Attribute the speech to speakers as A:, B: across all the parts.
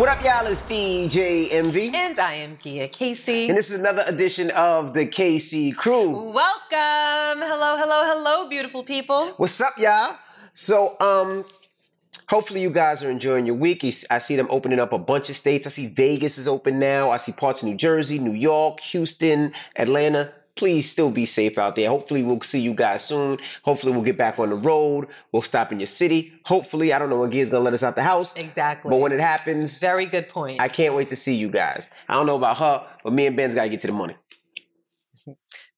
A: What up, y'all? It's DJ Envy.
B: And I am Gia Casey.
A: And this is another edition of the Casey Crew.
B: Welcome. Hello, hello, hello, beautiful people.
A: What's up, y'all? So, um, hopefully you guys are enjoying your week. I see them opening up a bunch of states. I see Vegas is open now. I see parts of New Jersey, New York, Houston, Atlanta. Please still be safe out there. Hopefully we'll see you guys soon. Hopefully we'll get back on the road. We'll stop in your city. Hopefully, I don't know when Gia's gonna let us out the house.
B: Exactly.
A: But when it happens,
B: Very good point.
A: I can't wait to see you guys. I don't know about her, but me and Ben's gotta get to the money.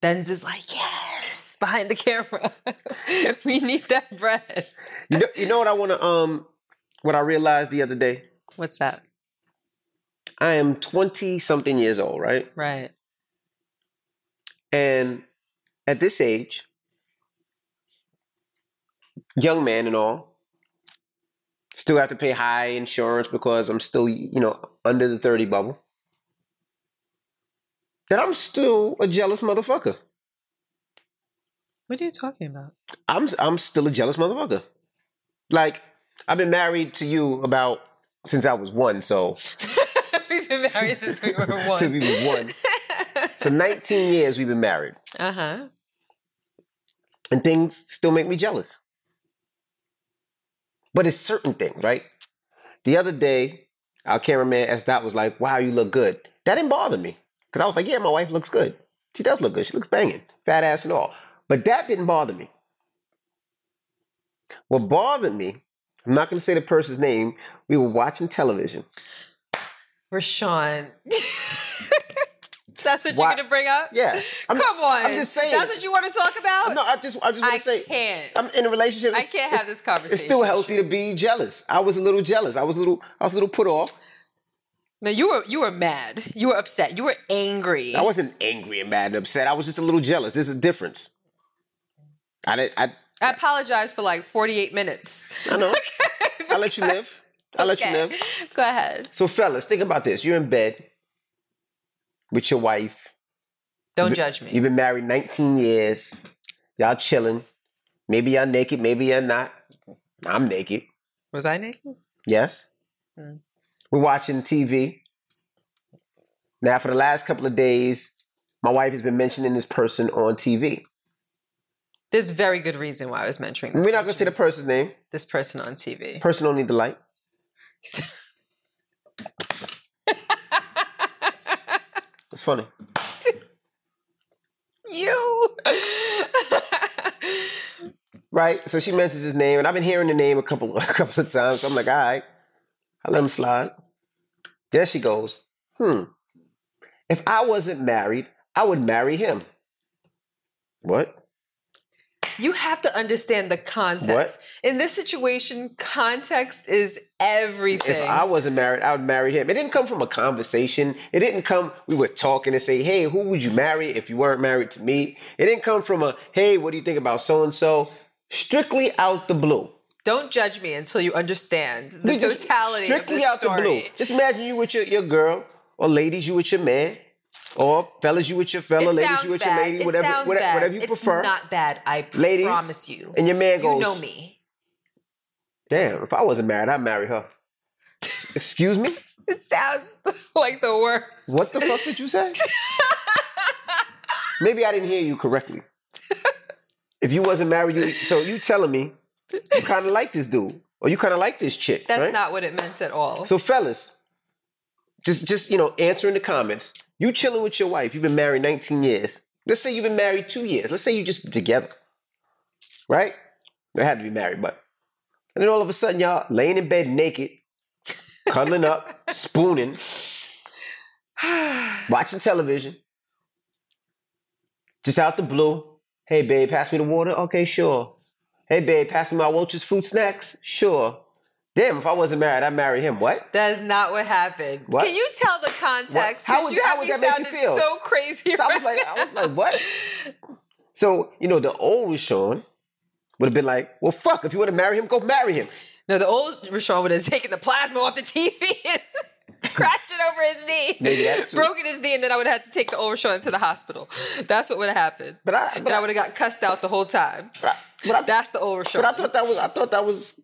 B: Ben's is like, yes, behind the camera. we need that bread.
A: You know, you know what I want to um, what I realized the other day.
B: What's that?
A: I am twenty something years old, right?
B: Right.
A: And at this age, young man and all, still have to pay high insurance because I'm still, you know, under the thirty bubble. That I'm still a jealous motherfucker.
B: What are you talking about?
A: I'm I'm still a jealous motherfucker. Like I've been married to you about since I was one, so
B: We've been married since we were one.
A: since we was one. So 19 years we've been married,
B: uh huh.
A: and things still make me jealous. But it's certain things, right? The other day, our cameraman S Dot was like, "Wow, you look good." That didn't bother me because I was like, "Yeah, my wife looks good. She does look good. She looks banging, fat ass and all." But that didn't bother me. What bothered me, I'm not going to say the person's name. We were watching television.
B: RaShaun. That's what
A: Why-
B: you're gonna bring up?
A: Yeah, I'm,
B: Come on.
A: I'm just saying.
B: That's what you want to talk about?
A: No, I just, I just want to say, I
B: can't.
A: I'm in a relationship.
B: I can't have this conversation.
A: It's still healthy to be jealous. I was a little jealous. I was a little, I was a little put off.
B: No, you were you were mad. You were upset. You were angry.
A: I wasn't angry and mad and upset. I was just a little jealous. There's a difference. I did. I.
B: I apologize for like 48 minutes.
A: I know. I let you live. I let you live.
B: Go ahead.
A: So, fellas, think about this. You're in bed with your wife.
B: Don't judge me.
A: You've been married 19 years. Y'all chilling. Maybe y'all naked. Maybe you're not. I'm naked.
B: Was I naked?
A: Yes.
B: Hmm.
A: We're watching TV. Now, for the last couple of days, my wife has been mentioning this person on TV.
B: There's a very good reason why I was mentioning this,
A: We're not going to say the person's name.
B: this person on TV.
A: Person don't need the light. It's funny.
B: You.
A: Right? So she mentions his name, and I've been hearing the name a couple a couple of times. So I'm like, all right, I let him slide. There she goes. Hmm. If I wasn't married, I would marry him. What?
B: You have to understand the context.
A: What?
B: In this situation, context is everything.
A: If I wasn't married, I would marry him. It didn't come from a conversation. It didn't come, we were talking and say, hey, who would you marry if you weren't married to me? It didn't come from a, hey, what do you think about so and so? Strictly out the blue.
B: Don't judge me until you understand the
A: We
B: totality
A: strictly
B: of the
A: out
B: story.
A: the blue. Just imagine you with your, your girl, or ladies, you with your man, or fellas, you with your fella,
B: It
A: ladies, you with your lady,
B: It
A: whatever, whatever,
B: bad.
A: whatever you
B: it's
A: prefer.
B: not bad. I
A: Ladies,
B: promise you.
A: And your man goes.
B: you know me.
A: damn, if I wasn't married, I'd marry her. Excuse me?
B: It sounds like the worst.
A: What the fuck did you say? Maybe I didn't hear you correctly. If you wasn't married, you so you telling me you kind of like this dude, or you kind of like this chick.
B: That's
A: right?
B: not what it meant at all.
A: So, fellas, just just you know, answer in the comments. You chilling with your wife. You've been married 19 years. Let's say you've been married two years. Let's say you just together, right? They had to be married, but and then all of a sudden, y'all laying in bed naked, cuddling up, spooning, watching television, just out the blue. Hey, babe, pass me the water. Okay, sure. Hey, babe, pass me my Welch's fruit snacks. Sure. Damn, if I wasn't married, I'd marry him. What?
B: That is not what happened.
A: What?
B: Can you tell the context?
A: How would-
B: you
A: how
B: have
A: would that make you feel?
B: so crazy.
A: So I was
B: right
A: like, I was like, what? So you know, the old RaShaun would have been like, well, fuck. If you want to marry him, go marry him.
B: No, the old RaShaun would have taken the plasma off the TV and crashed it over his knee.
A: Maybe that too.
B: Broken his knee, and then I would have had to take the old RaShaun to the hospital. That's what would have happened.
A: But I,
B: and
A: but
B: I
A: I,
B: would have got cussed out the whole time.
A: but I, but I,
B: That's the old RaShaun.
A: but I thought that was, I thought that was,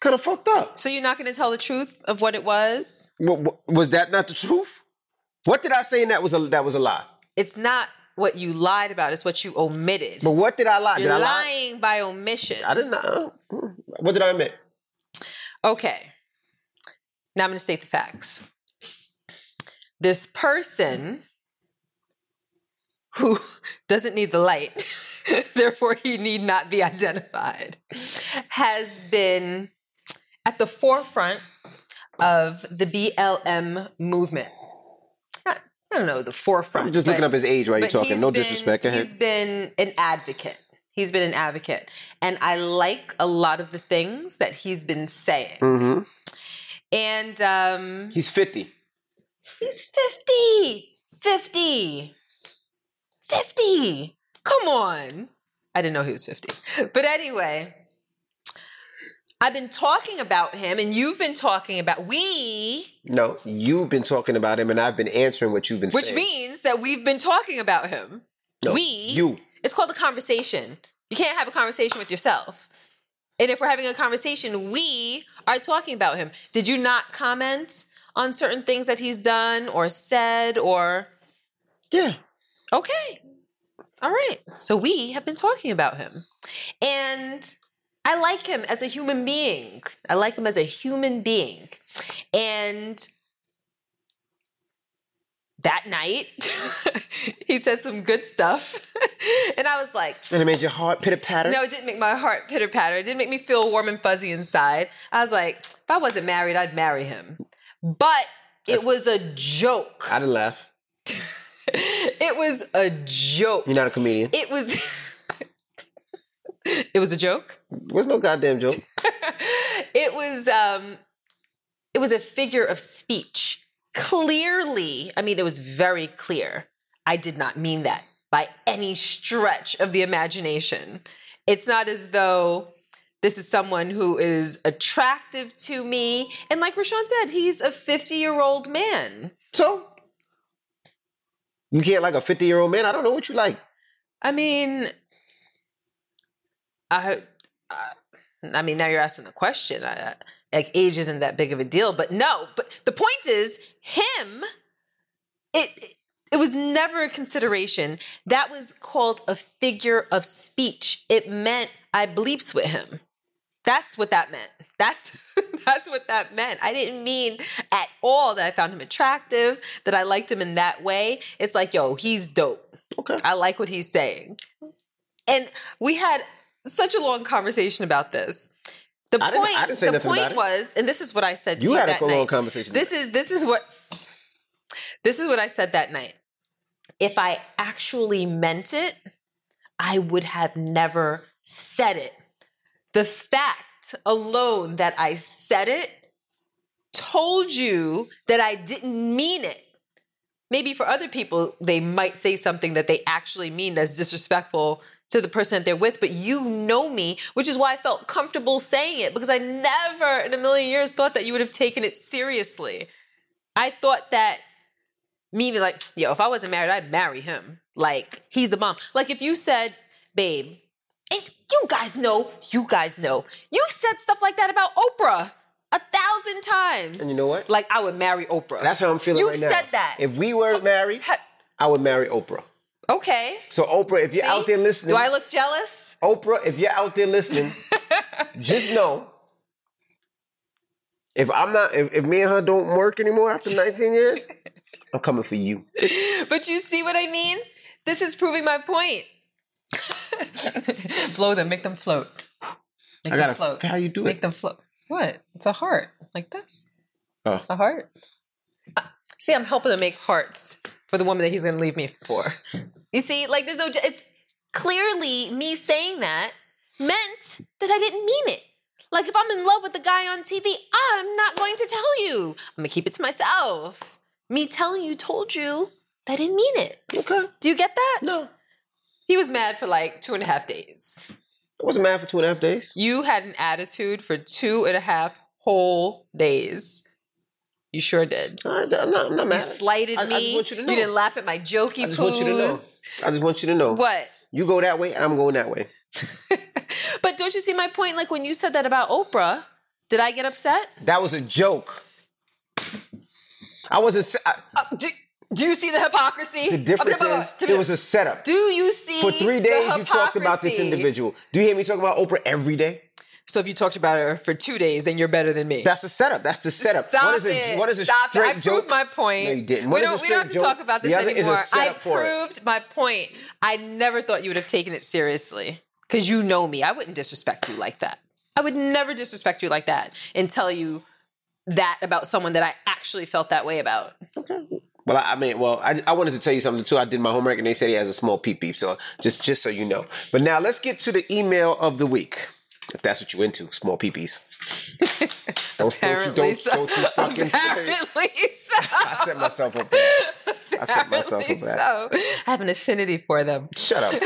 A: Kind of fucked up.
B: So you're not going to tell the truth of what it was?
A: Wa- wa- was that not the truth? What did I say? And that was a that was a lie.
B: It's not what you lied about, it's what you omitted.
A: But what did I lie?
B: You're
A: I lie?
B: lying by omission.
A: I didn't. Uh, what did I omit?
B: Okay. Now I'm going to state the facts. This person who doesn't need the light, therefore he need not be identified, has been at the forefront of the BLM movement. I, I don't know the forefront.
A: I'm just
B: but-
A: looking up his age while you're talking. No
B: been-
A: disrespect. Go ahead.
B: He's been an advocate. He's been an advocate. And I like a lot of the things that he's been saying.
A: hmm
B: And um,
A: He's 50.
B: he's 50. 50. 50. Come on. I didn't know he was 50. But anyway, I've been talking about him and you've been talking about we,
A: No, you've been talking about him, and I've been answering what you've been saying.
B: which
A: saying.
B: means that we've been talking about him.
A: No,
B: we,
A: you.
B: It's called a conversation. You can't have a conversation with yourself. And if we're having a conversation, we are talking about him. Did you not comment on certain things that he's done or said or
A: Yeah.
B: okay. All right. So we have been talking about him. And I like him as a human being. I like him as a human being. And that night, he said some good stuff. and I was like,
A: And it made your heart pitter patter.
B: no, it didn't make my heart pitter patter. It didn't make me feel warm and fuzzy inside. I was like, if I wasn't married, I'd marry him. But it was a joke.
A: I didn't laugh.
B: It was a joke.
A: You're not a comedian.
B: It was. it was a joke.
A: There's no goddamn joke.
B: It was. um It was a figure of speech. Clearly, I mean, it was very clear. I did not mean that by any stretch of the imagination. It's not as though this is someone who is attractive to me. And like RaShaun said, he's a 50 year old man.
A: So you can't like a 50 year old man. I don't know what you like.
B: I mean, I, I, I mean, now you're asking the question. I, I- like, age isn't that big of a deal, but no. But the point is, him. It it was never a consideration. That was called a figure of speech. It meant I bleeps with him. That's what that meant. That's that's what that meant. I didn't mean at all that I found him attractive, that I liked him in that way. It's like, yo, he's dope.
A: Okay.
B: I like what he's saying. And we had such a long conversation about this. The
A: I
B: point,
A: didn't- didn't
B: the point was, and this is what I said to
A: You
B: you,
A: had a
B: that
A: long
B: night.
A: conversation.
B: This is this is what this is what I said that night. If I actually meant it, I would have never said it. The fact alone that I said it told you that I didn't mean it. Maybe for other people, they might say something that they actually mean that's disrespectful to the person that they're with, but you know me, which is why I felt comfortable saying it because I never in a million years thought that you would have taken it seriously. I thought that me be like, yo, if I wasn't married, I'd marry him. Like, he's the mom. Like, if you said, babe, and you guys know, you guys know, you've said stuff like that about Oprah a thousand times.
A: And you know what?
B: Like, I would marry Oprah.
A: That's how I'm feeling
B: You've
A: right now.
B: said that.
A: If we weren't married, I would marry Oprah.
B: Okay.
A: So Oprah, if you're
B: See?
A: out there listening,
B: Do I look jealous?
A: Oprah, if you're out there listening, just know if I'm not, if, if me and her don't work anymore after 19 years, I'm coming for you.
B: But you see what I mean? This is proving my point. Blow them, make them float. Make
A: I
B: them
A: gotta.
B: float.
A: How you do
B: Make
A: it?
B: them float. What? It's a heart. Like this.
A: Oh.
B: A heart. Uh, See, I'm helping to make hearts for the woman that he's going to leave me for. You see, like there's no. It's clearly me saying that meant that I didn't mean it. Like if I'm in love with the guy on TV, I'm not going to tell you. I'm gonna keep it to myself. Me telling you told you that I didn't mean it.
A: Okay.
B: Do you get that?
A: No,
B: He was mad for like two and a half days.
A: I wasn't mad for two and a half days.
B: You had an attitude for two and a half whole days. You sure did.
A: Right, I'm not, I'm not mad.
B: You slighted
A: I- I
B: me.
A: want you know.
B: didn't laugh at my jokey
A: I just want you to know. I just want you to know.
B: What?
A: You go that way, and I'm going that way.
B: But don't you see my point? Like when you said that about Oprah, Did I get upset?
A: That was a joke. I wasn't. I-
B: Uh, do, do you see the hypocrisy?
A: The difference
B: Uh,
A: is it was a setup.
B: Do you see
A: For three days, you talked about this individual. Do you hear me talk about Oprah every day?
B: So if you talked about her for two days, then you're better than me.
A: That's the setup. That's the setup.
B: Stop
A: what is a,
B: it.
A: What is a
B: Stop
A: straight
B: it. I
A: joke?
B: proved my point.
A: No, you didn't.
B: We
A: What is
B: don't, we don't have to talk about this
A: The
B: anymore. I
A: a for it.
B: proved my point. I never thought you would have taken it seriously because you know me. I wouldn't disrespect you like that. I would never disrespect you like that and tell you that about someone that I actually felt that way about. Okay.
A: Well, I, I mean, well, I, I wanted to tell you something too. I did my homework, and they said he has a small peep peep. So just just so you know. But now let's get to the email of the week. If that's what you into, small peepees. Don't, don't you don't,
B: so.
A: don't you fucking say.
B: So.
A: I set myself up. For that. I set myself up
B: Apparently
A: that.
B: so. I have an affinity for them.
A: Shut up.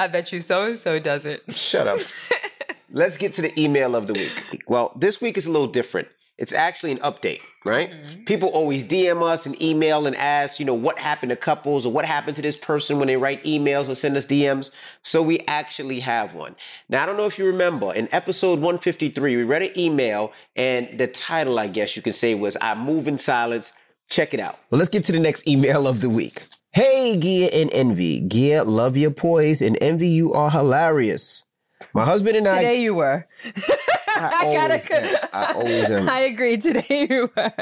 B: I bet you so and so does it.
A: Shut up. Let's get to the email of the week. Well, this week is a little different. It's actually an update, right? Mm-hmm. People always DM us and email and ask, you know, what happened to couples or what happened to this person when they write emails or send us DMs. So we actually have one. Now, I don't know if you remember, in episode 153, we read an email and the title, I guess you could say, was I Move in Silence. Check it out. Well, let's get to the next email of the week. Hey, Gia and Envy. Gia, love your poise, and Envy, you are hilarious. My husband and I.
B: Today you were.
A: I always am. I always am.
B: I agree. Today you were.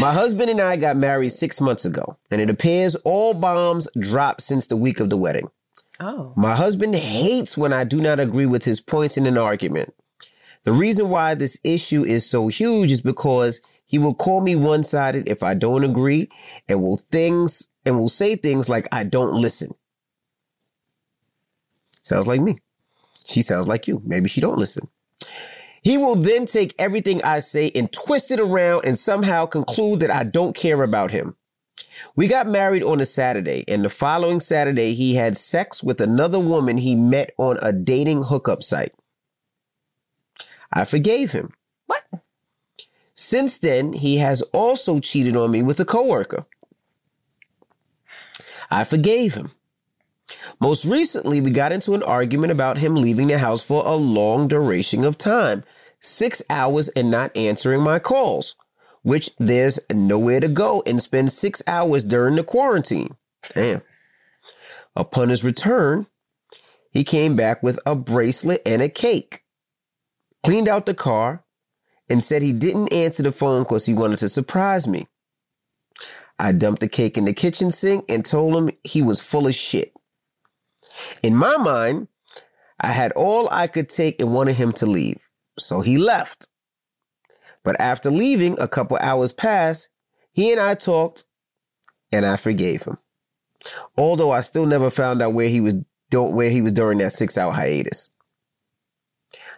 A: My husband and I got married six months ago, and it appears all bombs dropped since the week of the wedding.
B: Oh.
A: My husband hates when I do not agree with his points in an argument. The reason why this issue is so huge is because he will call me one-sided if I don't agree and will things and will say things like I don't listen. Sounds like me. She sounds like you. Maybe she don't listen. He will then take everything I say and twist it around and somehow conclude that I don't care about him. We got married on a Saturday, and the following Saturday, he had sex with another woman he met on a dating hookup site. I forgave him.
B: What?
A: Since then, he has also cheated on me with a coworker. I forgave him. Most recently, we got into an argument about him leaving the house for a long duration of time, six hours and not answering my calls, which there's nowhere to go and spend six hours during the quarantine. Damn. Upon his return, he came back with a bracelet and a cake, cleaned out the car, and said he didn't answer the phone because he wanted to surprise me. I dumped the cake in the kitchen sink and told him he was full of shit. In my mind, I had all I could take and wanted him to leave. So he left. But after leaving, a couple hours passed, he and I talked and I forgave him. Although I still never found out where he was where he was during that six hour hiatus.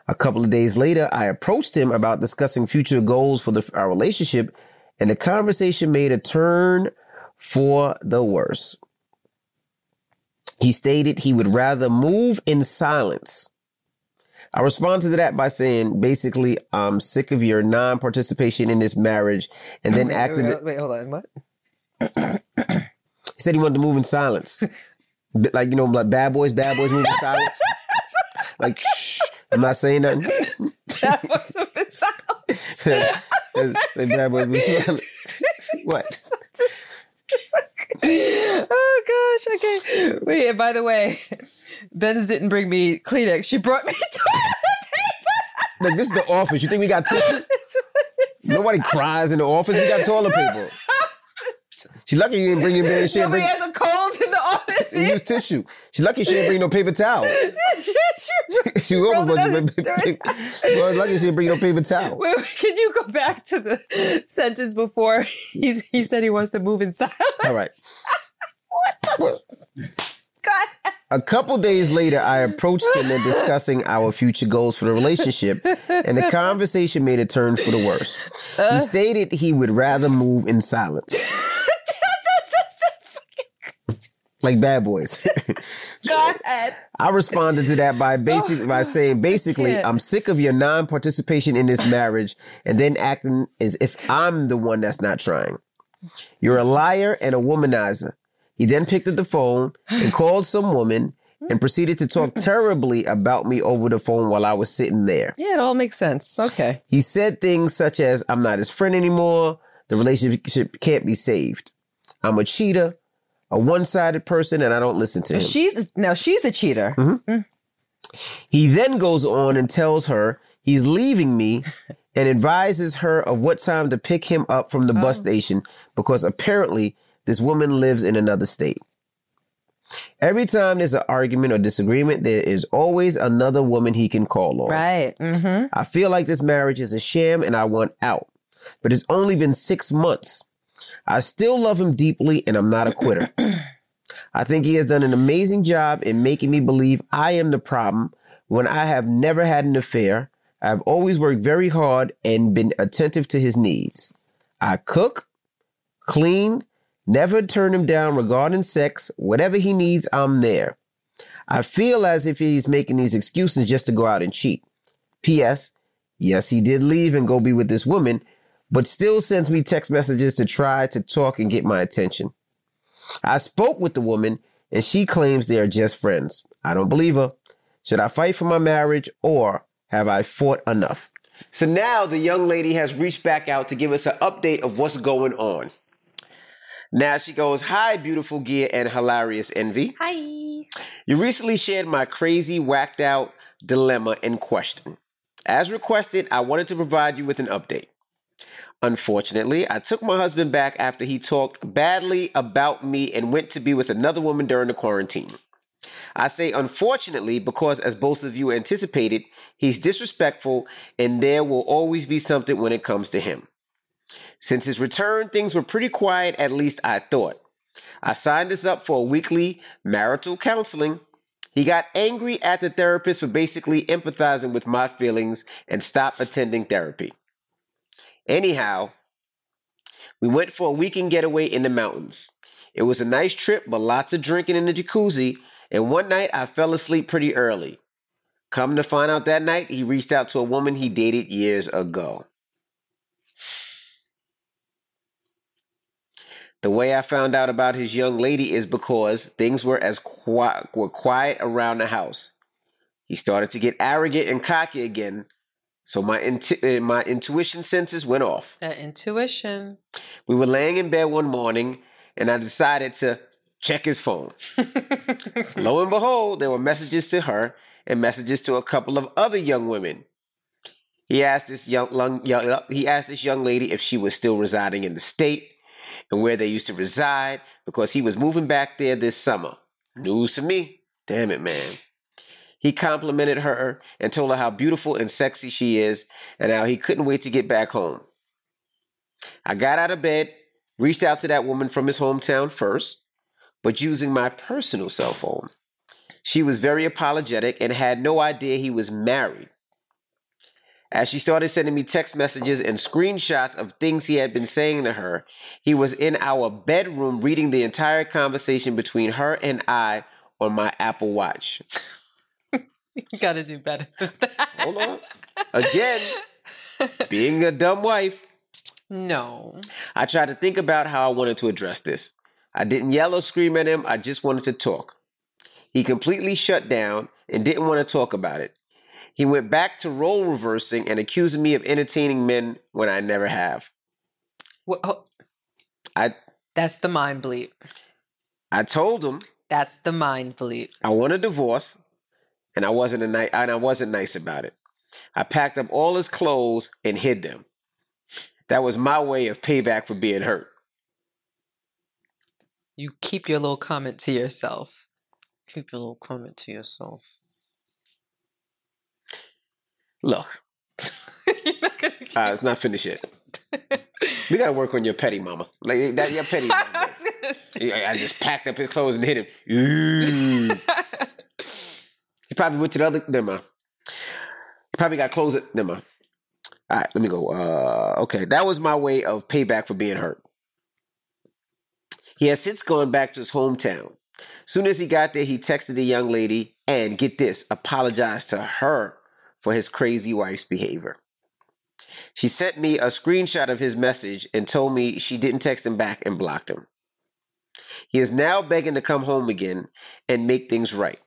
A: A couple of days later, I approached him about discussing future goals for the, our relationship, and the conversation made a turn for the worse. He stated he would rather move in silence. I responded to that by saying, basically, I'm sick of your non participation in this marriage, and then acted.
B: Wait, wait, hold on. What?
A: He said he wanted to move in silence. like, you know, like bad boys, bad boys move in silence. like, shh, I'm not saying nothing. say, say bad boys move in silence. What?
B: Oh gosh. Okay. Wait. And by the way, Ben's didn't bring me Kleenex. She brought me toilet
A: Like, this is the office. You think we got tissue? Nobody cries in the office. We got toilet paper. She's lucky you didn't bring your man. She didn't
B: Nobody
A: bring
B: has a cold in the
A: use tissue. She's lucky she didn't bring no paper towel. She was
B: Rolled
A: well, lucky she didn't bring no paper towel.
B: Wait, wait, can you go back to the sentence before he's, he said he wants to move in silence?
A: All right.
B: God.
A: A couple days later, I approached him and discussing our future goals for the relationship, and the conversation made a turn for the worse. He uh. stated he would rather move in silence. like bad boys.
B: Go ahead.
A: I responded to that by oh, basic by saying basically. I'm sick of your non-participation in this marriage and then acting as if I'm the one that's not trying. You're a liar and a womanizer. He then picked up the phone and called some woman and proceeded to talk terribly about me over the phone while I was sitting there.
C: Yeah, it all makes sense. Okay.
A: He said things such as, I'm not his friend anymore. The relationship can't be saved. I'm a cheater, a one sided person, and I don't listen to him.
C: She's now she's a cheater.
A: He then goes on and tells her he's leaving me and advises her of what time to pick him up from the bus station because apparently this woman lives in another state. Every time there's an argument or disagreement, there is always another woman he can call on.
C: Right. Mm-hmm.
A: I feel like this marriage is a sham and I want out. But it's only been six months. I still love him deeply and I'm not a quitter. I think he has done an amazing job in making me believe I am the problem when I have never had an affair. I've always worked very hard and been attentive to his needs. I cook, clean, never turn him down regarding sex. Whatever he needs, I'm there. I feel as if he's making these excuses just to go out and cheat. P.S. Yes, he did leave and go be with this woman, but still sends me text messages to try to talk and get my attention. I spoke with the woman and she claims they are just friends. I don't believe her. Should I fight for my marriage or have I fought enough? So now the young lady has reached back out to give us an update of what's going on. Now she goes, Hi, beautiful Gia and hilarious envy.
B: Hi.
A: You recently shared my crazy, whacked out dilemma in question. As requested, I wanted to provide you with an update. Unfortunately, I took my husband back after he talked badly about me and went to be with another woman during the quarantine. I say unfortunately because, as both of you anticipated, he's disrespectful and there will always be something when it comes to him. Since his return, things were pretty quiet, at least I thought. I signed us up for a weekly marital counseling. He got angry at the therapist for basically empathizing with my feelings and stopped attending therapy. Anyhow, we went for a weekend getaway in the mountains. It was a nice trip, but lots of drinking in the jacuzzi, and one night I fell asleep pretty early. Come to find out that night, he reached out to a woman he dated years ago. The way I found out about his young lady is because things were as quiet, were quiet around the house. He started to get arrogant and cocky again, so my intu- uh, my intuition senses went off.
B: That intuition.
A: We were laying in bed one morning, and I decided to check his phone. Lo and behold, there were messages to her and messages to a couple of other young women. He asked this young, young, young he asked this young lady if she was still residing in the state and where they used to reside because he was moving back there this summer. News to me. Damn it, man. He complimented her and told her how beautiful and sexy she is and how he couldn't wait to get back home. I got out of bed, reached out to that woman from his hometown first, but using my personal cell phone. She was very apologetic and had no idea he was married. As she started sending me text messages and screenshots of things he had been saying to her, he was in our bedroom reading the entire conversation between her and I on my Apple Watch.
B: You gotta do better. than that.
A: Hold on. Again, being a dumb wife,
B: No.
A: I tried to think about how I wanted to address this. I didn't yell or scream at him, I just wanted to talk. He completely shut down and didn't want to talk about it. He went back to role reversing and accusing me of entertaining men when I never have.
B: Well, oh,
A: I
B: That's the mind bleep.
A: I told him
B: That's the mind bleep.
A: I want a divorce, and I wasn't a ni- and I wasn't nice about it. I packed up all his clothes and hid them. That was my way of payback for being hurt.
B: You keep your little comment to yourself. Keep your little comment to yourself.
A: Look,
B: gonna keep-
A: uh, not finished yet. We gotta work on your petty mama. Like that, your petty.
B: I was
A: I I just packed up his clothes and hit him. He probably went to the other. Never mind. He probably got clothes. At, never mind. All right, let me go. Uh, okay, that was my way of payback for being hurt. He has since gone back to his hometown. Soon as he got there, he texted the young lady and get this, apologized to her for his crazy wife's behavior. She sent me a screenshot of his message and told me she didn't text him back and blocked him. He is now begging to come home again and make things right.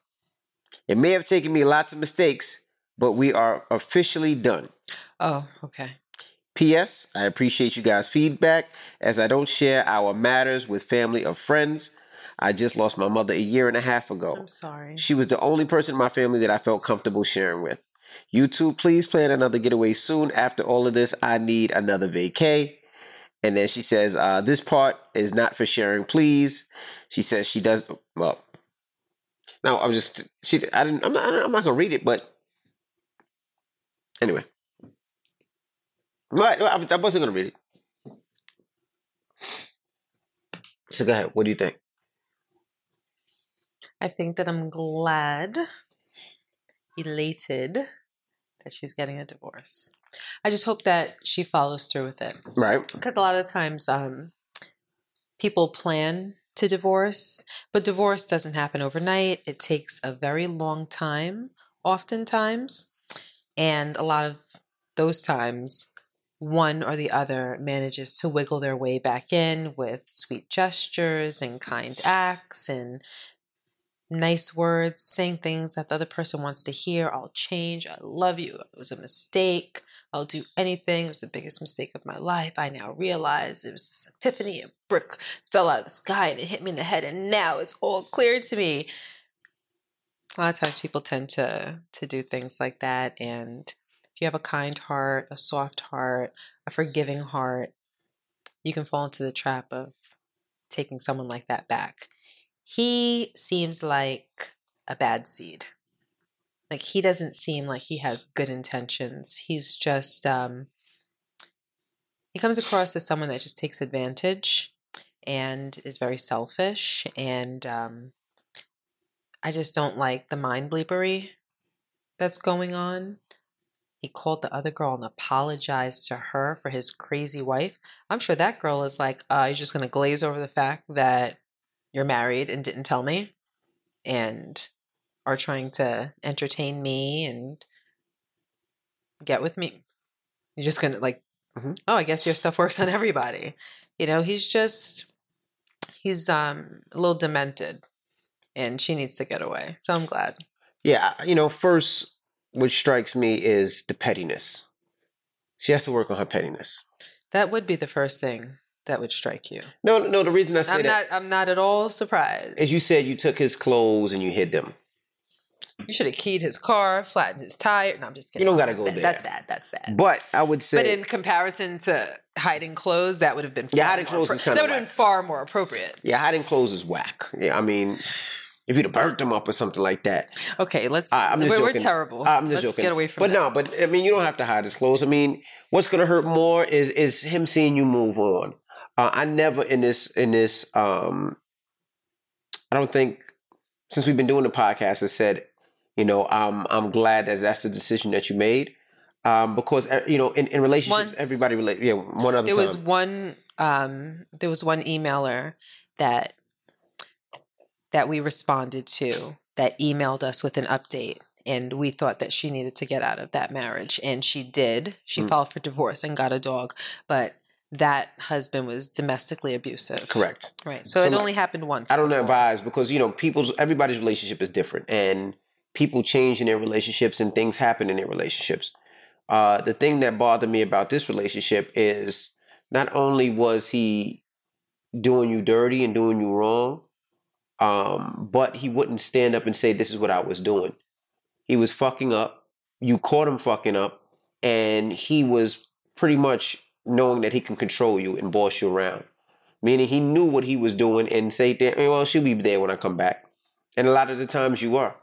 A: It may have taken me lots of mistakes, but we are officially done.
B: Oh, okay.
A: P.S. I appreciate you guys' feedback as I don't share our matters with family or friends. I just lost my mother a year and a half ago.
B: I'm sorry.
A: She was the only person in my family that I felt comfortable sharing with. You two, please plan another getaway soon. After all of this, I need another vacay. And then she says, uh, "This part is not for sharing, please." She says she does. Well, no, I'm just she. I didn't. I'm not. I'm not gonna read it, but anyway, but I, I wasn't gonna read it. So go ahead. What do you think?
B: I think that I'm glad, elated that she's getting a divorce. I just hope that she follows through with it.
A: Right.
B: Because a lot of times um, people plan to divorce, but divorce doesn't happen overnight. It takes a very long time, oftentimes. And a lot of those times, one or the other manages to wiggle their way back in with sweet gestures and kind acts and nice words, saying things that the other person wants to hear. I'll change. I love you. It was a mistake. I'll do anything. It was the biggest mistake of my life. I now realize it was this epiphany. A brick fell out of the sky and it hit me in the head, and now it's all clear to me. A lot of times people tend to to do things like that. And if you have a kind heart, a soft heart, a forgiving heart, you can fall into the trap of taking someone like that back he seems like a bad seed. Like he doesn't seem like he has good intentions. He's just um he comes across as someone that just takes advantage and is very selfish and um I just don't like the mind bleepery that's going on. He called the other girl and apologized to her for his crazy wife. I'm sure that girl is like, uh, you're just going to glaze over the fact that you're married and didn't tell me and are trying to entertain me and get with me. You're just gonna like,
A: Mhm.
B: oh, I guess your stuff works on everybody. You know, he's just he's um a little demented and she needs to get away. So I'm glad.
A: Yeah, you know, first, what strikes me is the pettiness. She has to work on her pettiness.
B: That would be the first thing that would strike you.
A: No, no, the reason I say
B: I'm
A: that
B: not I'm not at all surprised.
A: As you said you took his clothes and you hid them.
B: You should have keyed his car, flattened his tire. No, I'm just kidding.
A: You don't gotta
B: That's
A: go
B: bad.
A: there.
B: That's bad. That's bad.
A: But I would say,
B: But in comparison to hiding clothes, that would have been
A: Yeah,
B: far
A: hiding
B: more
A: clothes
B: appro-
A: is
B: that would have been far more appropriate.
A: yeah, hiding clothes is whack. Yeah, I mean, if you'd have burnt them up or something like that.
B: Okay, let's.
A: I- I'm just
B: we're, we're terrible.
A: I'm just
B: let's
A: joking.
B: get away from
A: But
B: that.
A: no, but I mean, you don't have to hide his clothes. I mean, what's gonna hurt more is is him seeing you move on. Uh, I never in this in this. um I don't think since we've been doing the podcast, I said, you know, I'm I'm glad that that's the decision that you made. Um, because you know, in, in relationships,
B: Once-
A: everybody relate. Yeah, one other
B: there
A: time.
B: was one. Um, there was one emailer that that we responded to that emailed us with an update. And we thought that she needed to get out of that marriage. And she did. She
A: Mm.
B: filed for divorce and got a dog. But that husband was domestically abusive.
A: correct.
B: Right. So,
A: So
B: it
A: like-
B: only happened once.
A: I don't
B: before.
A: advise because you know people's everybody's relationship is different and people change in their relationships and things happen in their relationships. Uh, the thing that bothered me about this relationship is not only was he doing you dirty and doing you wrong, um, but he wouldn't stand up and say, "This is what I was doing." He was fucking up. You caught him fucking up, and he was pretty much knowing that he can control you and boss you around meaning he knew what he was doing and say, "Damn, well, she'll be there when I come back. And a lot of the times you are.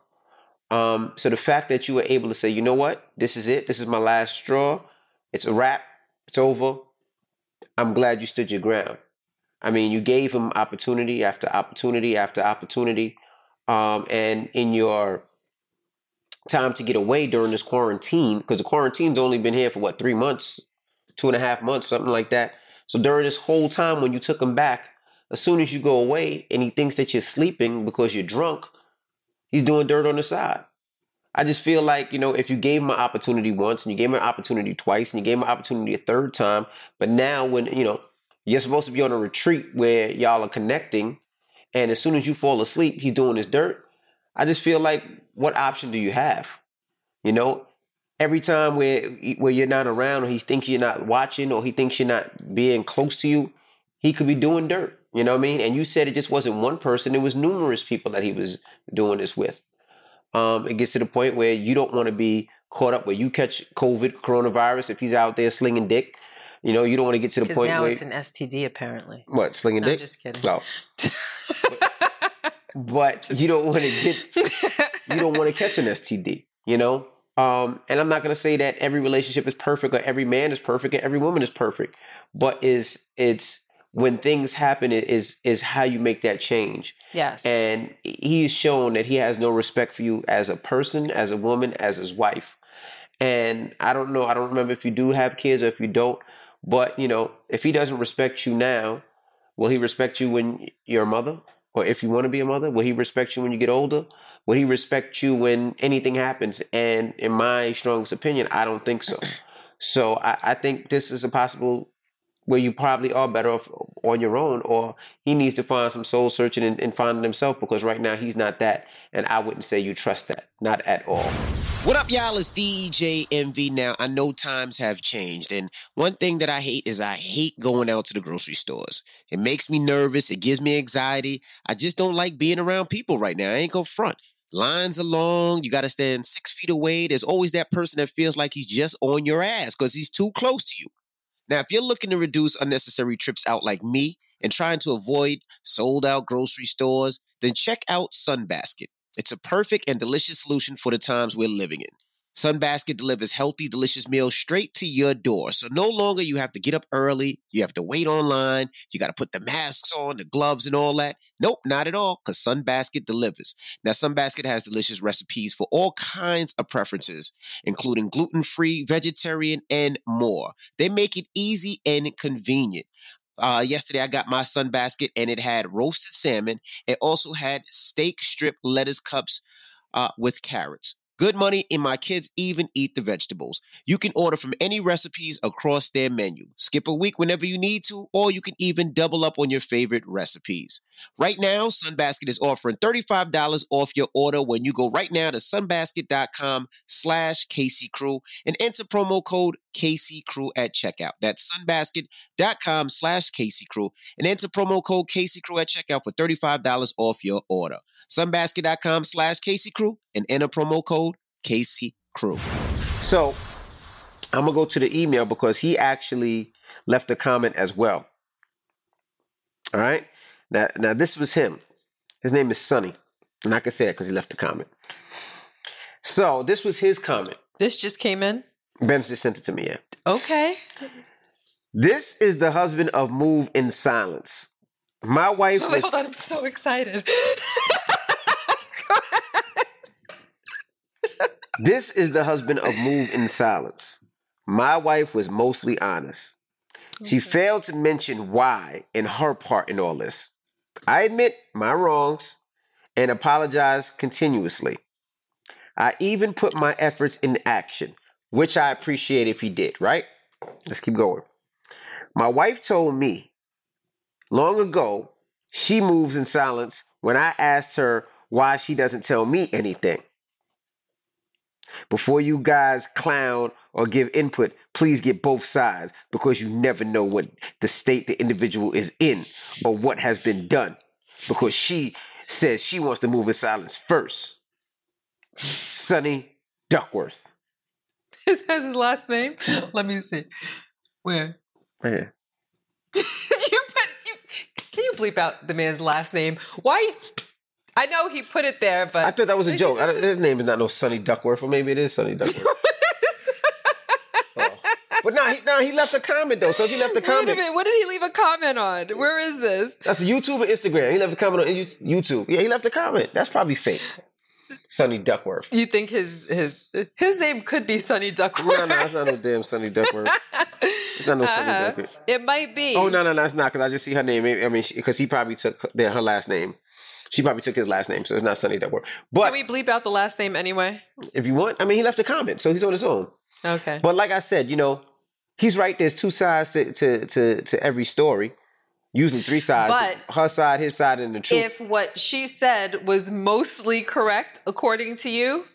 A: Um, so the fact that you were able to say, you know what, this is it, this is my last straw, it's a wrap, it's over. I'm glad you stood your ground. I mean, you gave him opportunity after opportunity after opportunity. Um, and in your time to get away during this quarantine, because the quarantine's only been here for what, three months, two and a half months, something like that. So during this whole time when you took him back, as soon as you go away and he thinks that you're sleeping because you're drunk, he's doing dirt on the side. I just feel like, you know, if you gave him an opportunity once and you gave him an opportunity twice and you gave him an opportunity a third time, but now when, you know, you're supposed to be on a retreat where y'all are connecting, and as soon as you fall asleep, he's doing his dirt. I just feel like what option do you have? You know, every time where where you're not around, or he thinks you're not watching, or he thinks you're not being close to you, he could be doing dirt. You know what I mean? And you said it just wasn't one person; it was numerous people that he was doing this with. Um, it gets to the point where you don't want to be caught up where you catch COVID, coronavirus. If he's out there slinging dick, you know, you don't want to get to the point
B: now
A: where
B: it's an STD apparently.
A: what slinging
B: No, I'm
A: dick.
B: just kidding.
A: No, but you don't want to get you don't want to catch an STD, you know? Um, and I'm not going to say that every relationship is perfect or every man is perfect and every woman is perfect, but is it's when things happen it is is how you make that change.
B: yes.
A: And he's shown that he has no respect for you as a person, as a woman, as his wife. And I don't know, I don't remember if you do have kids or if you don't, but you know, if he doesn't respect you now, will he respect you when you're a mother? Or if you want to be a mother, will he respect you when you get older? Will he respect you when anything happens? And in my strongest opinion, I don't think so. So I, I think this is a possible where you probably are better off on your own, or he needs to find some soul searching and, and finding himself because right now he's not that. And I wouldn't say you trust that, not at all.
D: What up, y'all? It's DJ Envy. Now, I know times have changed, and one thing that I hate is I hate going out to the grocery stores. It makes me nervous, it gives me anxiety. I just don't like being around people right now. I ain't go front. Lines are long, you gotta stand six feet away. There's always that person that feels like he's just on your ass because he's too close to you. Now, if you're looking to reduce unnecessary trips out like me and trying to avoid sold out grocery stores, then check out Sunbasket. It's a perfect and delicious solution for the times we're living in. Sunbasket delivers healthy, delicious meals straight to your door. So no longer you have to get up early, you have to wait online, you got to put the masks on, the gloves, and all that. Nope, not at all, because Sunbasket delivers. Now, Sunbasket has delicious recipes for all kinds of preferences, including gluten free, vegetarian, and more. They make it easy and convenient. Uh, yesterday, I got my Sunbasket and it had roasted salmon. It also had steak strip lettuce cups uh, with carrots. Good money, and my kids even eat the vegetables. You can order from any recipes across their menu. Skip a week whenever you need to, or you can even double up on your favorite recipes. Right now, Sunbasket is offering $35 off your order when you go right now to sunbasket.com slash KCCrew and enter promo code KCCrew at checkout. That's sunbasket.com slash KCCrew and enter promo code KCCrew at checkout for $35 off your order. Sunbasket.com slash KCCrew and enter promo code KCCrew.
A: So I'm gonna go to the email because he actually left a comment as well. All right. Now, now this was him. His name is Sonny, and I can say it because he left a comment. So this was his comment.
B: this just came in.
A: Ben just sent it to me. Yeah.
B: Okay.
A: This is the husband of Move in Silence. My wife
B: Wait,
A: was
B: hold on. I'm so excited.
A: This is the husband of Move in Silence. My wife was mostly honest. She failed to mention why and her part in all this. I admit my wrongs and apologize continuously. I even put my efforts in action, which I appreciate if he did, right? Let's keep going. My wife told me long ago she moves in silence when I asked her why she doesn't tell me anything. Before you guys clown or give input, please get both sides because you never know what the state the individual is in or what has been done. Because she says she wants to move in silence first. Sonny Duckworth.
B: This has his last name. Let me see. Where?
A: Yeah.
B: you put you can you bleep out the man's last name? Why? I know he put it there, but
A: I thought that was a joke. His name is not no Sonny Duckworth, or maybe it is Sonny Duckworth. Oh. But no, he, no, he left a comment though. So he left a comment.
B: Wait a minute. What did he leave a comment on? Where is this?
A: that's YouTube or Instagram. He left a comment on YouTube. Yeah, he left a comment. That's probably fake. Sonny Duckworth.
B: You think his his his name could be Sonny Duckworth?
A: No, no, it's not no damn Sonny Duckworth. It's not no Sonny
B: Uh-huh.
A: Duckworth.
B: It might be.
A: Oh no, no, no, it's not because I just see her name. I mean, because he probably took their, her last name. She probably took his last name, so it's not Sonny Duckworth. But
B: Can we bleep out the last name anyway?
A: if you want, I mean, he left a comment, so he's on his own.
B: Okay.
A: But like I said, you know, he's right. There's two sides to to to, to every story, Usually three sides.
B: But
A: her side, his side, and the truth.
B: if what she said was mostly correct according to you,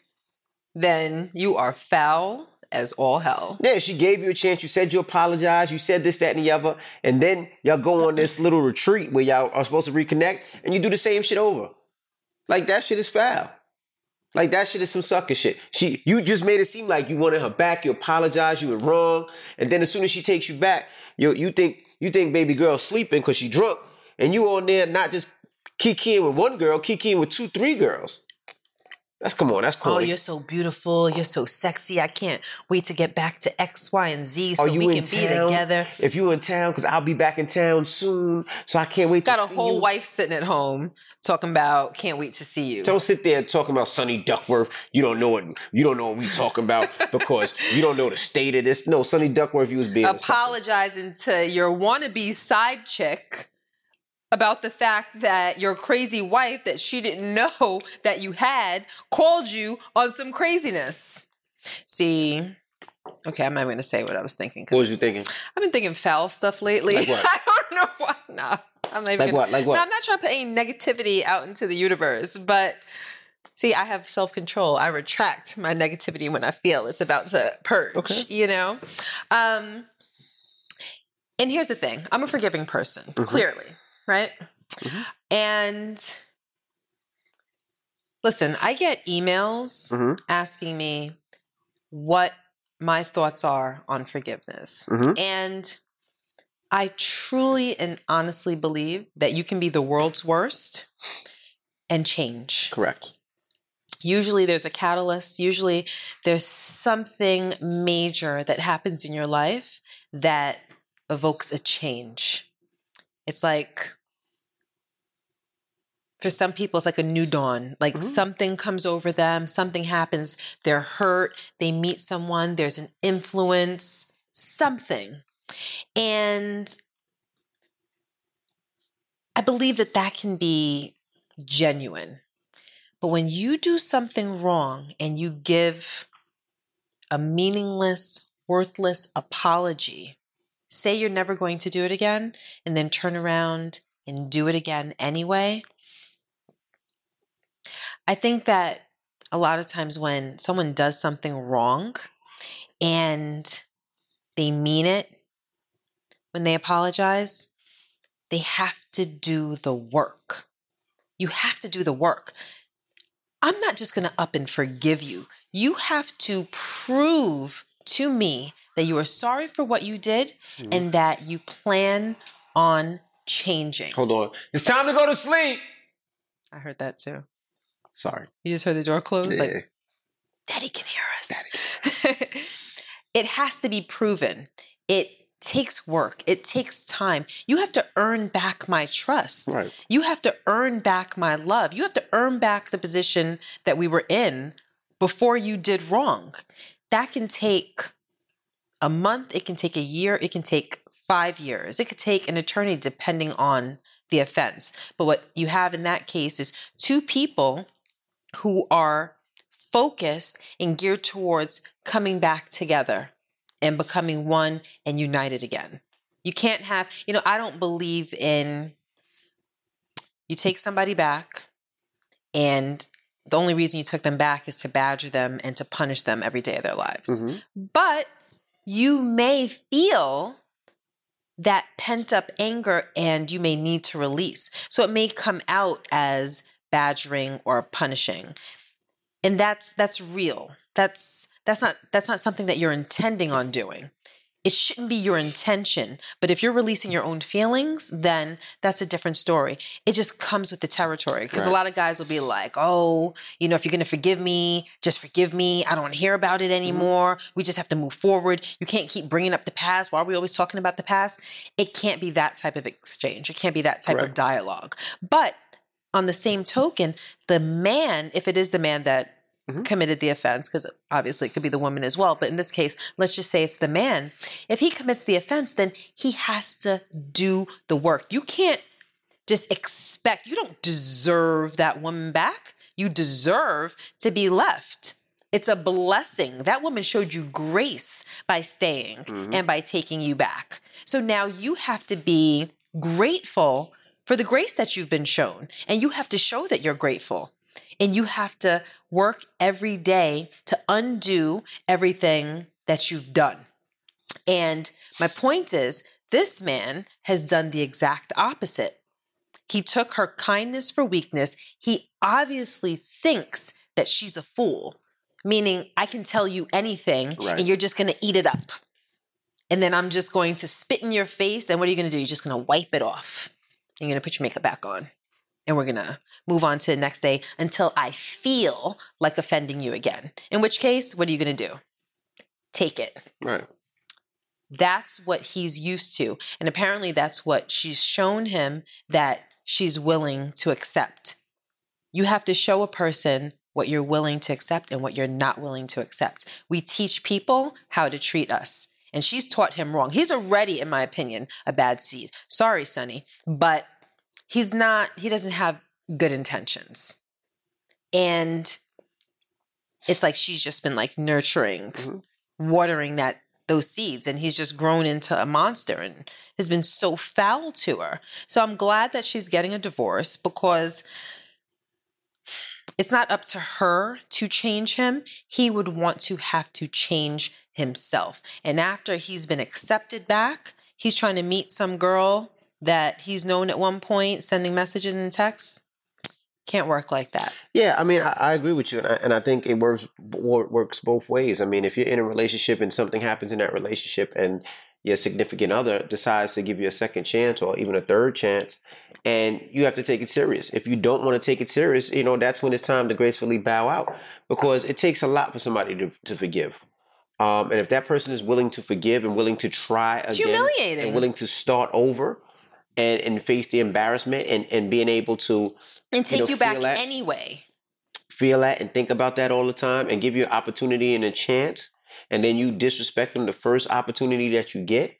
B: then you are foul as all hell.
A: yeah, she gave you a chance. You said you apologized. You said this, that, and the other. And then y'all go on this little retreat where y'all are supposed to reconnect and you do the same shit over. Like that shit is foul. Like that shit is some sucker shit. She you just made it seem like you wanted her back, you apologized, you were wrong. And then as soon as she takes you back, you you think you think baby girl sleeping because she drunk, and you on there not just kikiing with one girl, kikiing with two, three girls. That's come on, that's cool.
B: Oh, you're so beautiful. You're so sexy. I can't wait to get back to X, Y, and Z so we can be
A: town?
B: together.
A: If you in town, because I'll be back in town soon, so I can't wait
B: Got
A: to
B: the
A: bottom.
B: Got a whole
A: you.
B: wife sitting at home talking about can't wait to see you.
A: Don't sit there talking about Sonny Duckworth. You don't know what you don't know what we talking about because you don't know the state of this. No, Sonny Duckworth, you was being
B: Apologizing to your wannabe side chick about the fact that your crazy wife that she didn't know that you had called you on some craziness. See, okay, I'm not going to say what I was thinking.
A: What was you thinking?
B: I've been thinking foul stuff lately.
A: Like?
B: I don't know why. Nah, I'm not even
A: Like
B: gonna-
A: what? Like what?
B: No, I'm not trying to put any negativity out into the universe, but see, I have self control. I retract my negativity when I feel it's about to purge.
A: Okay.
B: You know. Um, and here's the thing: I'm a forgiving person,
A: Mm-hmm.
B: clearly, right? And listen, I get emails
A: Mhm.
B: asking me what my thoughts are on forgiveness.
A: Mhm.
B: And I truly and honestly believe that you can be the world's worst and change.
A: Correct.
B: Usually there's a catalyst, usually there's something major that happens in your life that evokes a change. It's like for some people, it's like a new dawn. Like mm-hmm. something comes over them, something happens, they're hurt, they meet someone, there's an influence, something. And I believe that that can be genuine. But when you do something wrong and you give a meaningless, worthless apology, say you're never going to do it again, and then turn around and do it again anyway. I think that a lot of times when someone does something wrong and they mean it when they apologize, they have to do the work. You have to do the work. I'm not just going to up and forgive you. You have to prove to me that you are sorry for what you did mm-hmm. and that you plan on changing.
A: Hold on. It's time to go to sleep.
B: I heard that too.
A: Sorry.
B: You just heard the door close?
A: Yeah.
B: Like, Daddy can hear us. it has to be proven. It takes work. It takes time. You have to earn back my trust.
A: Right.
B: You have to earn back my love. You have to earn back the position that we were in before you did wrong. That can take a month, it can take a year, it can take five years, it could take an attorney depending on the offense. But what you have in that case is two people who are focused and geared towards coming back together and becoming one and united again. You can't have, you know, I don't believe in you take somebody back and the only reason you took them back is to badger them and to punish them every day of their lives.
A: Mhm.
B: But you may feel that pent up anger and you may need to release. So it may come out as badgering or punishing. And that's that's real. That's that's not that's not something that you're intending on doing. It shouldn't be your intention, but if you're releasing your own feelings, then that's a different story. It just comes with the territory because a lot of guys will be like, "Oh, you know, if you're going to forgive me, just forgive me. I don't want to hear about it mm-hmm. anymore. We just have to move forward. You can't keep bringing up the past. Why are we always talking about the past? It can't be that type of exchange. It can't be that type of dialogue. But on the same token, the man, if it is the man that Mm-hmm. committed the offense, because obviously it could be the woman as well, but in this case, let's just say it's the man. If he commits the offense, then he has to do the work. You can't just expect, you don't deserve that woman back. You deserve to be left. It's a blessing. That woman showed you grace by staying mm-hmm. and by taking you back. So now you have to be grateful for the grace that you've been shown. And you have to show that you're grateful. And you have to work every day to undo everything that you've done. And my point is, this man has done the exact opposite. He took her kindness for weakness. He obviously thinks that she's a fool, meaning I can tell you anything
A: Right.
B: and you're just going to eat it up. And then I'm just going to spit in your face. And what are you going to do? You're just going to wipe it off. You're going to put your makeup back on. And we're going to move on to the next day until I feel like offending you again. In which case, what are you going to do? Take it.
A: Right.
B: That's what he's used to. And apparently, that's what she's shown him that she's willing to accept. You have to show a person what you're willing to accept and what you're not willing to accept. We teach people how to treat us. And she's taught him wrong. He's already, in my opinion, a bad seed. Sorry, Sonny, but he's not, he doesn't have good intentions. And it's like she's just been like nurturing,
A: Mhm.
B: watering that those seeds and he's just grown into a monster and has been so foul to her. So I'm glad that she's getting a divorce because it's not up to her to change him. He would want to have to change himself. And after he's been accepted back, he's trying to meet some girl that he's known at one point, sending messages and texts. Can't work like that.
A: Yeah, I mean, I, I agree with you, and I, and I think it works works both ways. I mean, if you're in a relationship and something happens in that relationship, and your significant other decides to give you a second chance or even a third chance, and you have to take it serious. If you don't want to take it serious, you know that's when it's time to gracefully bow out because it takes a lot for somebody to to forgive. Um, and if that person is willing to forgive and willing to try
B: It's
A: again
B: humiliating.
A: and willing to start over and, and face the embarrassment and, and being able to
B: And take
A: know,
B: you back
A: feel that.
B: anyway.
A: feel that and think about that all the time and give you an opportunity and a chance and then you disrespect them the first opportunity that you get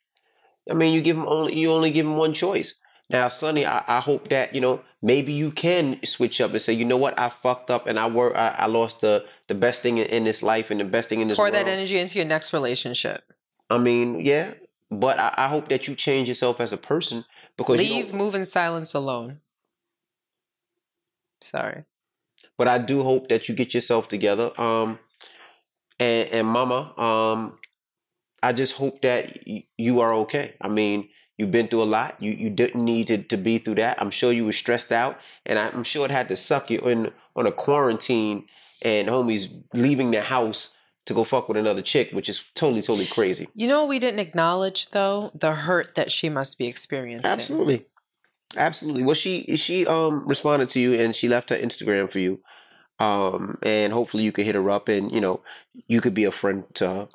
A: i mean you give them only you only give them one choice now sonny i, I hope that you know maybe you can switch up and say you know what i fucked up and i work i, I lost the the best thing in, in this life and the best thing in this
B: Pour
A: world
B: that energy into your next relationship.
A: i mean yeah but I, I hope that you change yourself as a person because
B: Leave, in silence alone. Sorry.
A: but I do hope that you get yourself together. Um, and and Mama, um, I just hope that y- you are okay. I mean, you've been through a lot. You you didn't need to, to be through that. I'm sure you were stressed out, and I'm sure it had to suck you in on a quarantine and homies leaving the house to go fuck with another chick, which is totally totally crazy.
B: You know, we didn't acknowledge though the hurt that she must be experiencing.
A: Absolutely. Absolutely. Well, she she um responded to you and she left her Instagram for you. Um and hopefully you could hit her up and you know you could be a friend to her.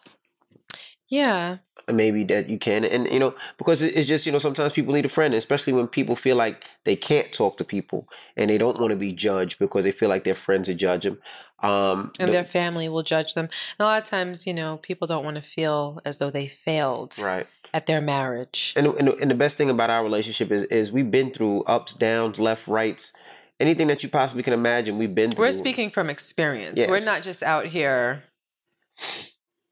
B: Yeah.
A: Maybe that you can and you know because it's just you know sometimes people need a friend especially when people feel like they can't talk to people and they don't want to be judged because they feel like their friends are judge them. Um
B: And
A: the-
B: their family will judge them. And a lot of times, you know, people don't want to feel as though they failed
A: right.
B: at their marriage.
A: And, and and the best thing about our relationship is is we've been through ups, downs, left, rights, anything that you possibly can imagine. We've been through.
B: We're speaking from experience. We're not just out here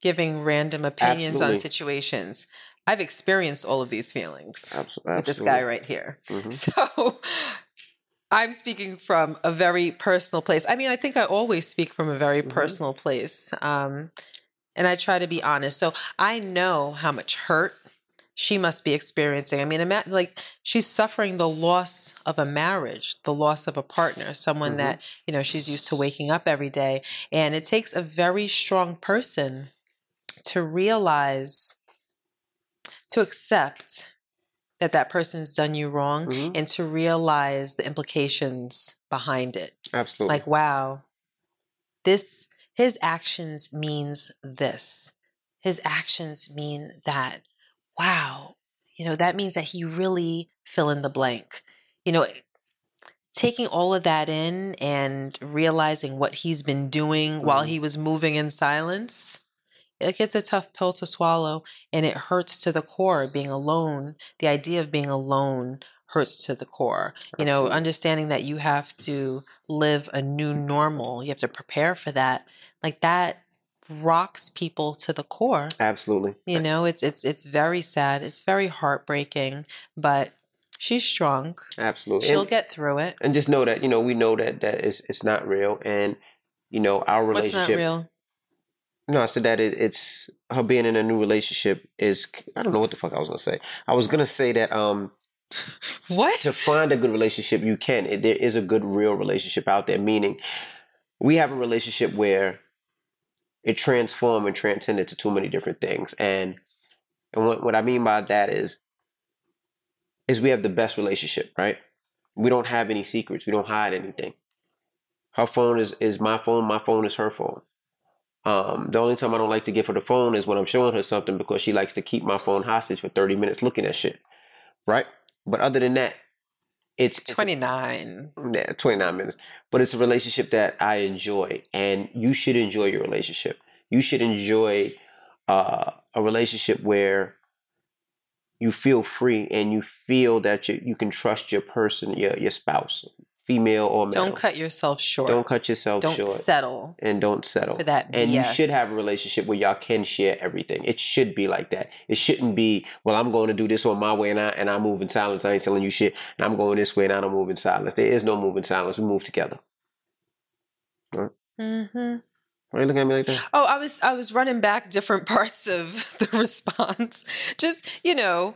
B: giving random opinions on situations. I've experienced all of these feelings
A: Abs-
B: with this guy right here.
A: Mhm.
B: So I'm speaking from a very personal place. I mean, I think I always speak from a very
A: Mhm.
B: personal place. Um, and I try to be honest. So I know how much hurt she must be experiencing. I mean, ima- like she's suffering the loss of a marriage, the loss of a partner, someone
A: Mhm.
B: that, you know, she's used to waking up every day. And it takes a very strong person to realize, to accept that that person's done you wrong
A: Mhm.
B: and to realize the implications behind it.
A: Absolutely.
B: Like, wow, this, his actions means this. His actions mean that. Wow. You know, that means that he really fill in the blank. You know, taking all of that in and realizing what he's been doing while
A: Mhm.
B: he was moving in silence, it gets a tough pill to swallow and it hurts to the core being alone. The idea of being alone hurts to the core. You know, understanding that you have to live a new normal, you have to prepare for that. Like that rocks people to the core.
A: Absolutely.
B: You know, it's it's it's very sad. It's very heartbreaking, but She's strong.
A: Absolutely.
B: She'll
A: and,
B: get through it.
A: and just know that you know we know that that it's it's not real, and you know our relationship.
B: What's relationship.
A: No, I said that it, it's her being in a new relationship is. I don't know what the fuck I was gonna say. I was gonna say that um
B: What?
A: to find a good relationship you can. It, there is a good real relationship out there. Meaning, we have a relationship where it transformed and transcended to too many different things, and and what what I mean by that is is we have the best relationship, right? We don't have any secrets. We don't hide anything. Her phone is is my phone. My phone is her phone. Um, the only time I don't like to give her the phone is when I'm showing her something because she likes to keep my phone hostage for 30 minutes looking at shit. Right? But other than that, it's, it's
B: 29.
A: yeah, 29 minutes. But it's a relationship that I enjoy, and you should enjoy your relationship. You should enjoy uh, a relationship where you feel free and you feel that you, you can trust your person, your, your spouse, female or male.
B: Don't cut yourself short.
A: Don't cut yourself
B: Don't
A: short.
B: settle.
A: and don't settle.
B: for that
A: and you should have a relationship where y'all can share everything. It should be like that. It shouldn't be, well, I'm going to do this on my way and I and I move in silence. I ain't telling you shit. And I'm going this way and I don't move in silence. There is no move in silence. We move together.
B: mm-hmm
A: Why are you looking at me like that?
B: Oh, I was I was running back different parts of the response. Just you know,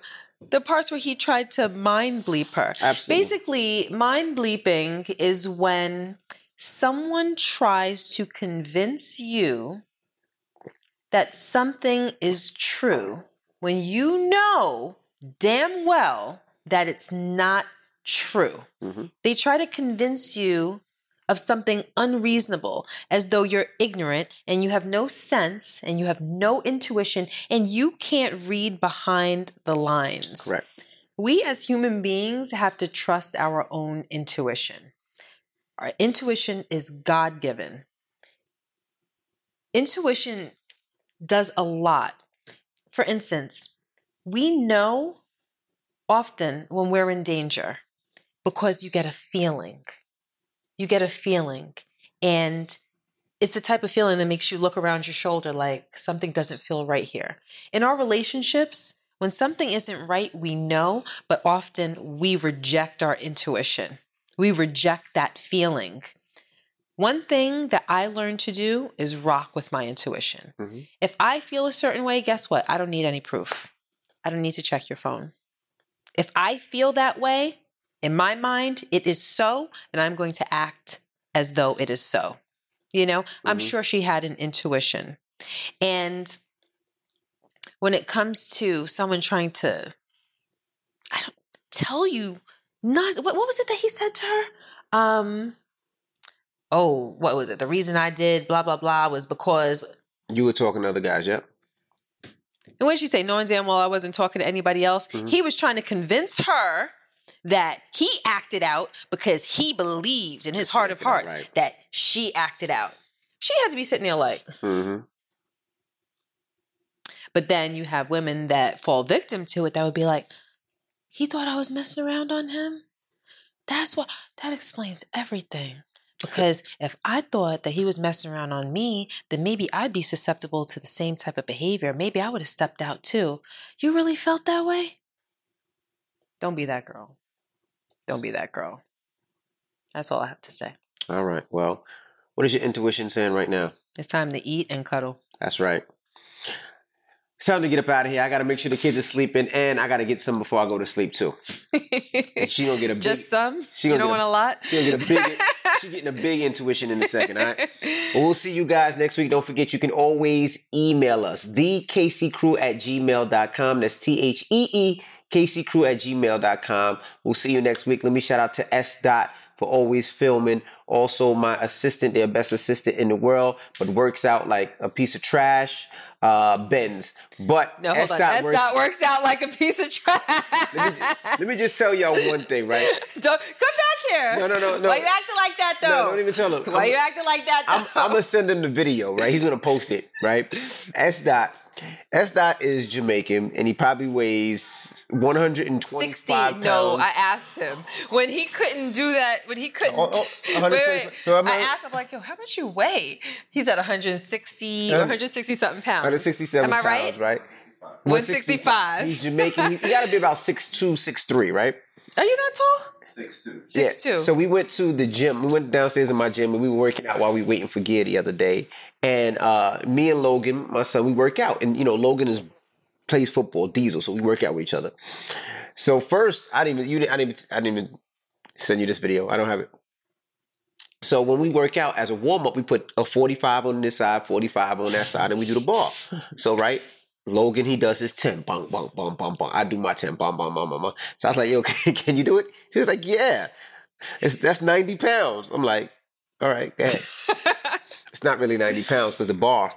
B: the parts where he tried to mind bleep her.
A: Absolutely.
B: Basically, mind bleeping is when someone tries to convince you that something is true when you know damn well that it's not true.
A: Mhm.
B: They try to convince you of something unreasonable as though you're ignorant and you have no sense and you have no intuition and you can't read behind the lines.
A: Correct.
B: We as human beings have to trust our own intuition. Our intuition is God given. Intuition does a lot. For instance, we know often when we're in danger because you get a feeling. You get a feeling. And it's the type of feeling that makes you look around your shoulder like something doesn't feel right here. In our relationships, when something isn't right, we know, but often we reject our intuition. We reject that feeling. One thing that I learned to do is rock with my intuition.
A: Mhm.
B: If I feel a certain way, guess what? I don't need any proof. I don't need to check your phone. If I feel that way, in my mind, it is so, and I'm going to act as though it is so. You know, I'm
A: Mhm.
B: sure she had an intuition. And when it comes to someone trying to, I don't tell you, not what, what was it that he said to her? Um, oh, what was it? The reason I did blah blah blah was because
A: You were talking to other guys, yep.
B: And when she say? Knowing damn well I wasn't talking to anybody else.
A: Mhm.
B: He was trying to convince her that he acted out because he believed in his heart of hearts
A: right.
B: that she acted out. She had to be sitting there like,
A: hmm
B: but then you have women that fall victim to it that would be like, he thought I was messing around on him. That's what that explains everything. Because if I thought that he was messing around on me, then maybe I'd be susceptible to the same type of behavior. Maybe I would have stepped out too. You really felt that way? Don't be that girl. Don't be that girl. That's all I have to say.
A: All right. Well, what is your intuition saying right now?
B: It's time to eat and cuddle.
A: That's right. It's time to get up out of here. I got to make sure the kids are sleeping, and I got to get some before I go to sleep too. And she gonna get a big,
B: Just some?
A: she gonna
B: don't
A: get
B: want a lot?
A: she gonna get a big. she getting a big intuition in a second. All right. Well, we'll see you guys next week. Don't forget, you can always email us, thekccrew at gmail.com. That's T H E E kccrew at gmail.com. We'll see you next week. Let me shout out to S. Dot for always filming. Also, my assistant, their best assistant in the world, but works out like a piece of trash. Uh, Benz. But
B: No,
A: S. Dot
B: S
A: works-
B: dot works out like a piece of trash.
A: Let me, let me just tell y'all one thing, right?
B: Don't come back here.
A: No, no, no, no.
B: Why you acting like that though?
A: No, don't even tell him.
B: Why
A: I'm-
B: you acting like that
A: I'm,
B: though?
A: I'm gonna send him the video, right? He's gonna post it, right? S dot S dot is Jamaican, and he probably weighs 125
B: 60.
A: pounds.
B: No, I asked him when he couldn't do that. When he couldn't.
A: Oh, oh,
B: wait, wait.
A: So I'm
B: I asked him like, "Yo, how much you weigh?" He's at 160,
A: Uh,
B: 160 something pounds.
A: 167
B: Am I
A: pounds,
B: right?
A: right?
B: 165.
A: He's Jamaican. He, he got to be about 6'2", 6'3", right?
B: Are you that tall?
E: Six two.
B: Six two.
A: So we went to the gym. We went downstairs in my gym and we were working out while we were waiting for gear the other day. And uh, me and Logan, my son, we work out. And you know, Logan is plays football, Diesel, so we work out with each other. So first, I didn't even you didn't, I didn't I didn't even send you this video. I don't have it. So when we work out as a warm up, we put a 45 on this side, 45 on that side, and we do the bar. So right, Logan he does his 10, bang, bang, bang, bang, bang. I do my 10, bang, bang, bang, bang, bang. So I was like, yo, can, can you do it? He was like, yeah. It's that's 90 pounds. I'm like, all right, go ahead. it's not really 90 pounds because the bar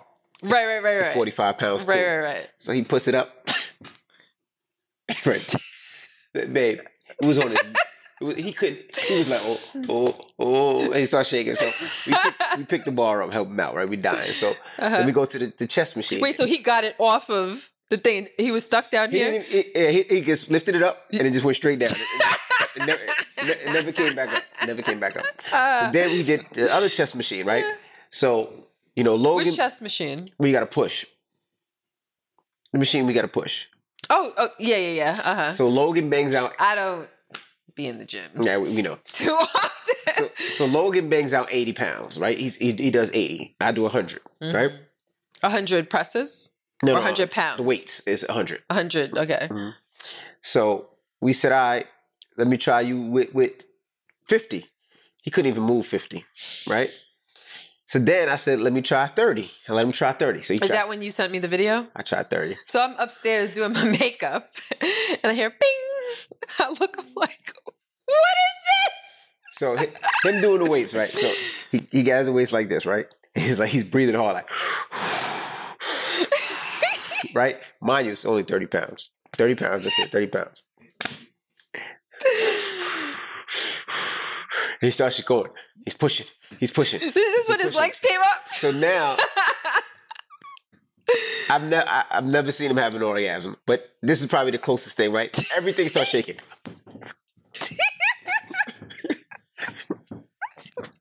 B: right, right, right,
A: is
B: right.
A: 45 pounds too.
B: Right, right, right.
A: So he puts it up. right. Babe, it was on his. it was- He couldn't. He was like, oh, oh, oh. And he started shaking. So we picked, we picked the bar up, help him out, right? We dying. So then we go to the, the chest machine.
B: Uh-huh. Wait, so he got it off of the thing. He was stuck down
A: he,
B: here.
A: he, he, he just lifted it up and it just went straight down. It, never, it never came back up. It never came back up.
B: Uh.
A: so then we did the other chest machine, right? So, you know, Logan,
B: Which chest machine?
A: we got to push. The machine we got to push.
B: Oh, oh, yeah, yeah, yeah. Uh huh.
A: So Logan bangs out.
B: I don't be in the gym
A: Yeah, we, we know.
B: too often.
A: So, so Logan bangs out 80 pounds, right? He's, he, he does 80. I do 100, right?
B: A hundred presses.
A: No,
B: Or
A: no,
B: 100 pounds.
A: The weights is 100.
B: A hundred. Okay.
A: So we said, all right, let me try you with, with 50. He couldn't even move 50, right? So then I said, let me try 30. And let him try 30. So he
B: Is
A: tried,
B: that when you sent me the video?
A: I tried 30.
B: So I'm upstairs doing my makeup, and I hear bing. I look. I'm like, what is this?
A: So hi- him doing the weights, right? So he, he has the weights like this, right? He's like, he's breathing hard, like, right? Mind you, it's only 30 pounds. 30 pounds, that's it, 30 pounds. And he starts going. He's pushing. He's pushing.
B: This is when his legs came up.
A: So now, I've never, I've never seen him have an orgasm, but this is probably the closest thing, right? Everything starts shaking.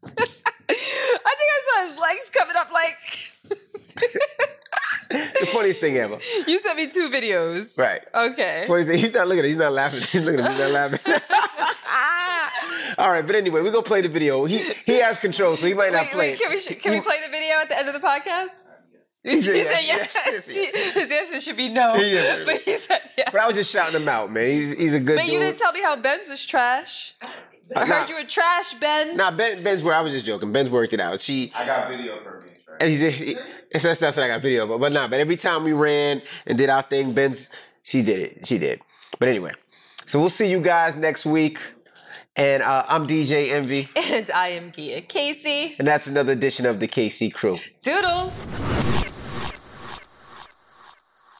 B: I think I saw his legs coming up. Like
A: The funniest thing ever.
B: you sent me two videos.
A: Right.
B: Okay.
A: Funniest thing. He's not looking at. it. He's not laughing. He's looking at. me. He's not laughing. All right, but anyway, we go play the video. He he has control, so he might not
B: Wait,
A: play.
B: wait, can we can we play the video at the end of the podcast? He
A: said
B: said
A: yes,
B: yes.
A: yes, yes,
B: His answer should be no.
A: Yeah.
B: But he said yes.
A: But I was just shouting him out, man. He's he's a good
B: But
A: dude.
B: you didn't tell me how Ben's was trash. I
A: Nah.
B: heard you were trash, Ben's.
A: Nah, ben, Ben's where I was just joking. Ben's worked it out. She
E: I got video for me. Right?
A: and he's he, it's that's that's what I got video of. But nah, but every time we ran and did our thing, Ben's she did it. She did. But anyway, so we'll see you guys next week. And uh, I'm DJ Envy,
B: And I am Gia Casey.
A: and that's another edition of the Casey Crew.
B: Doodles.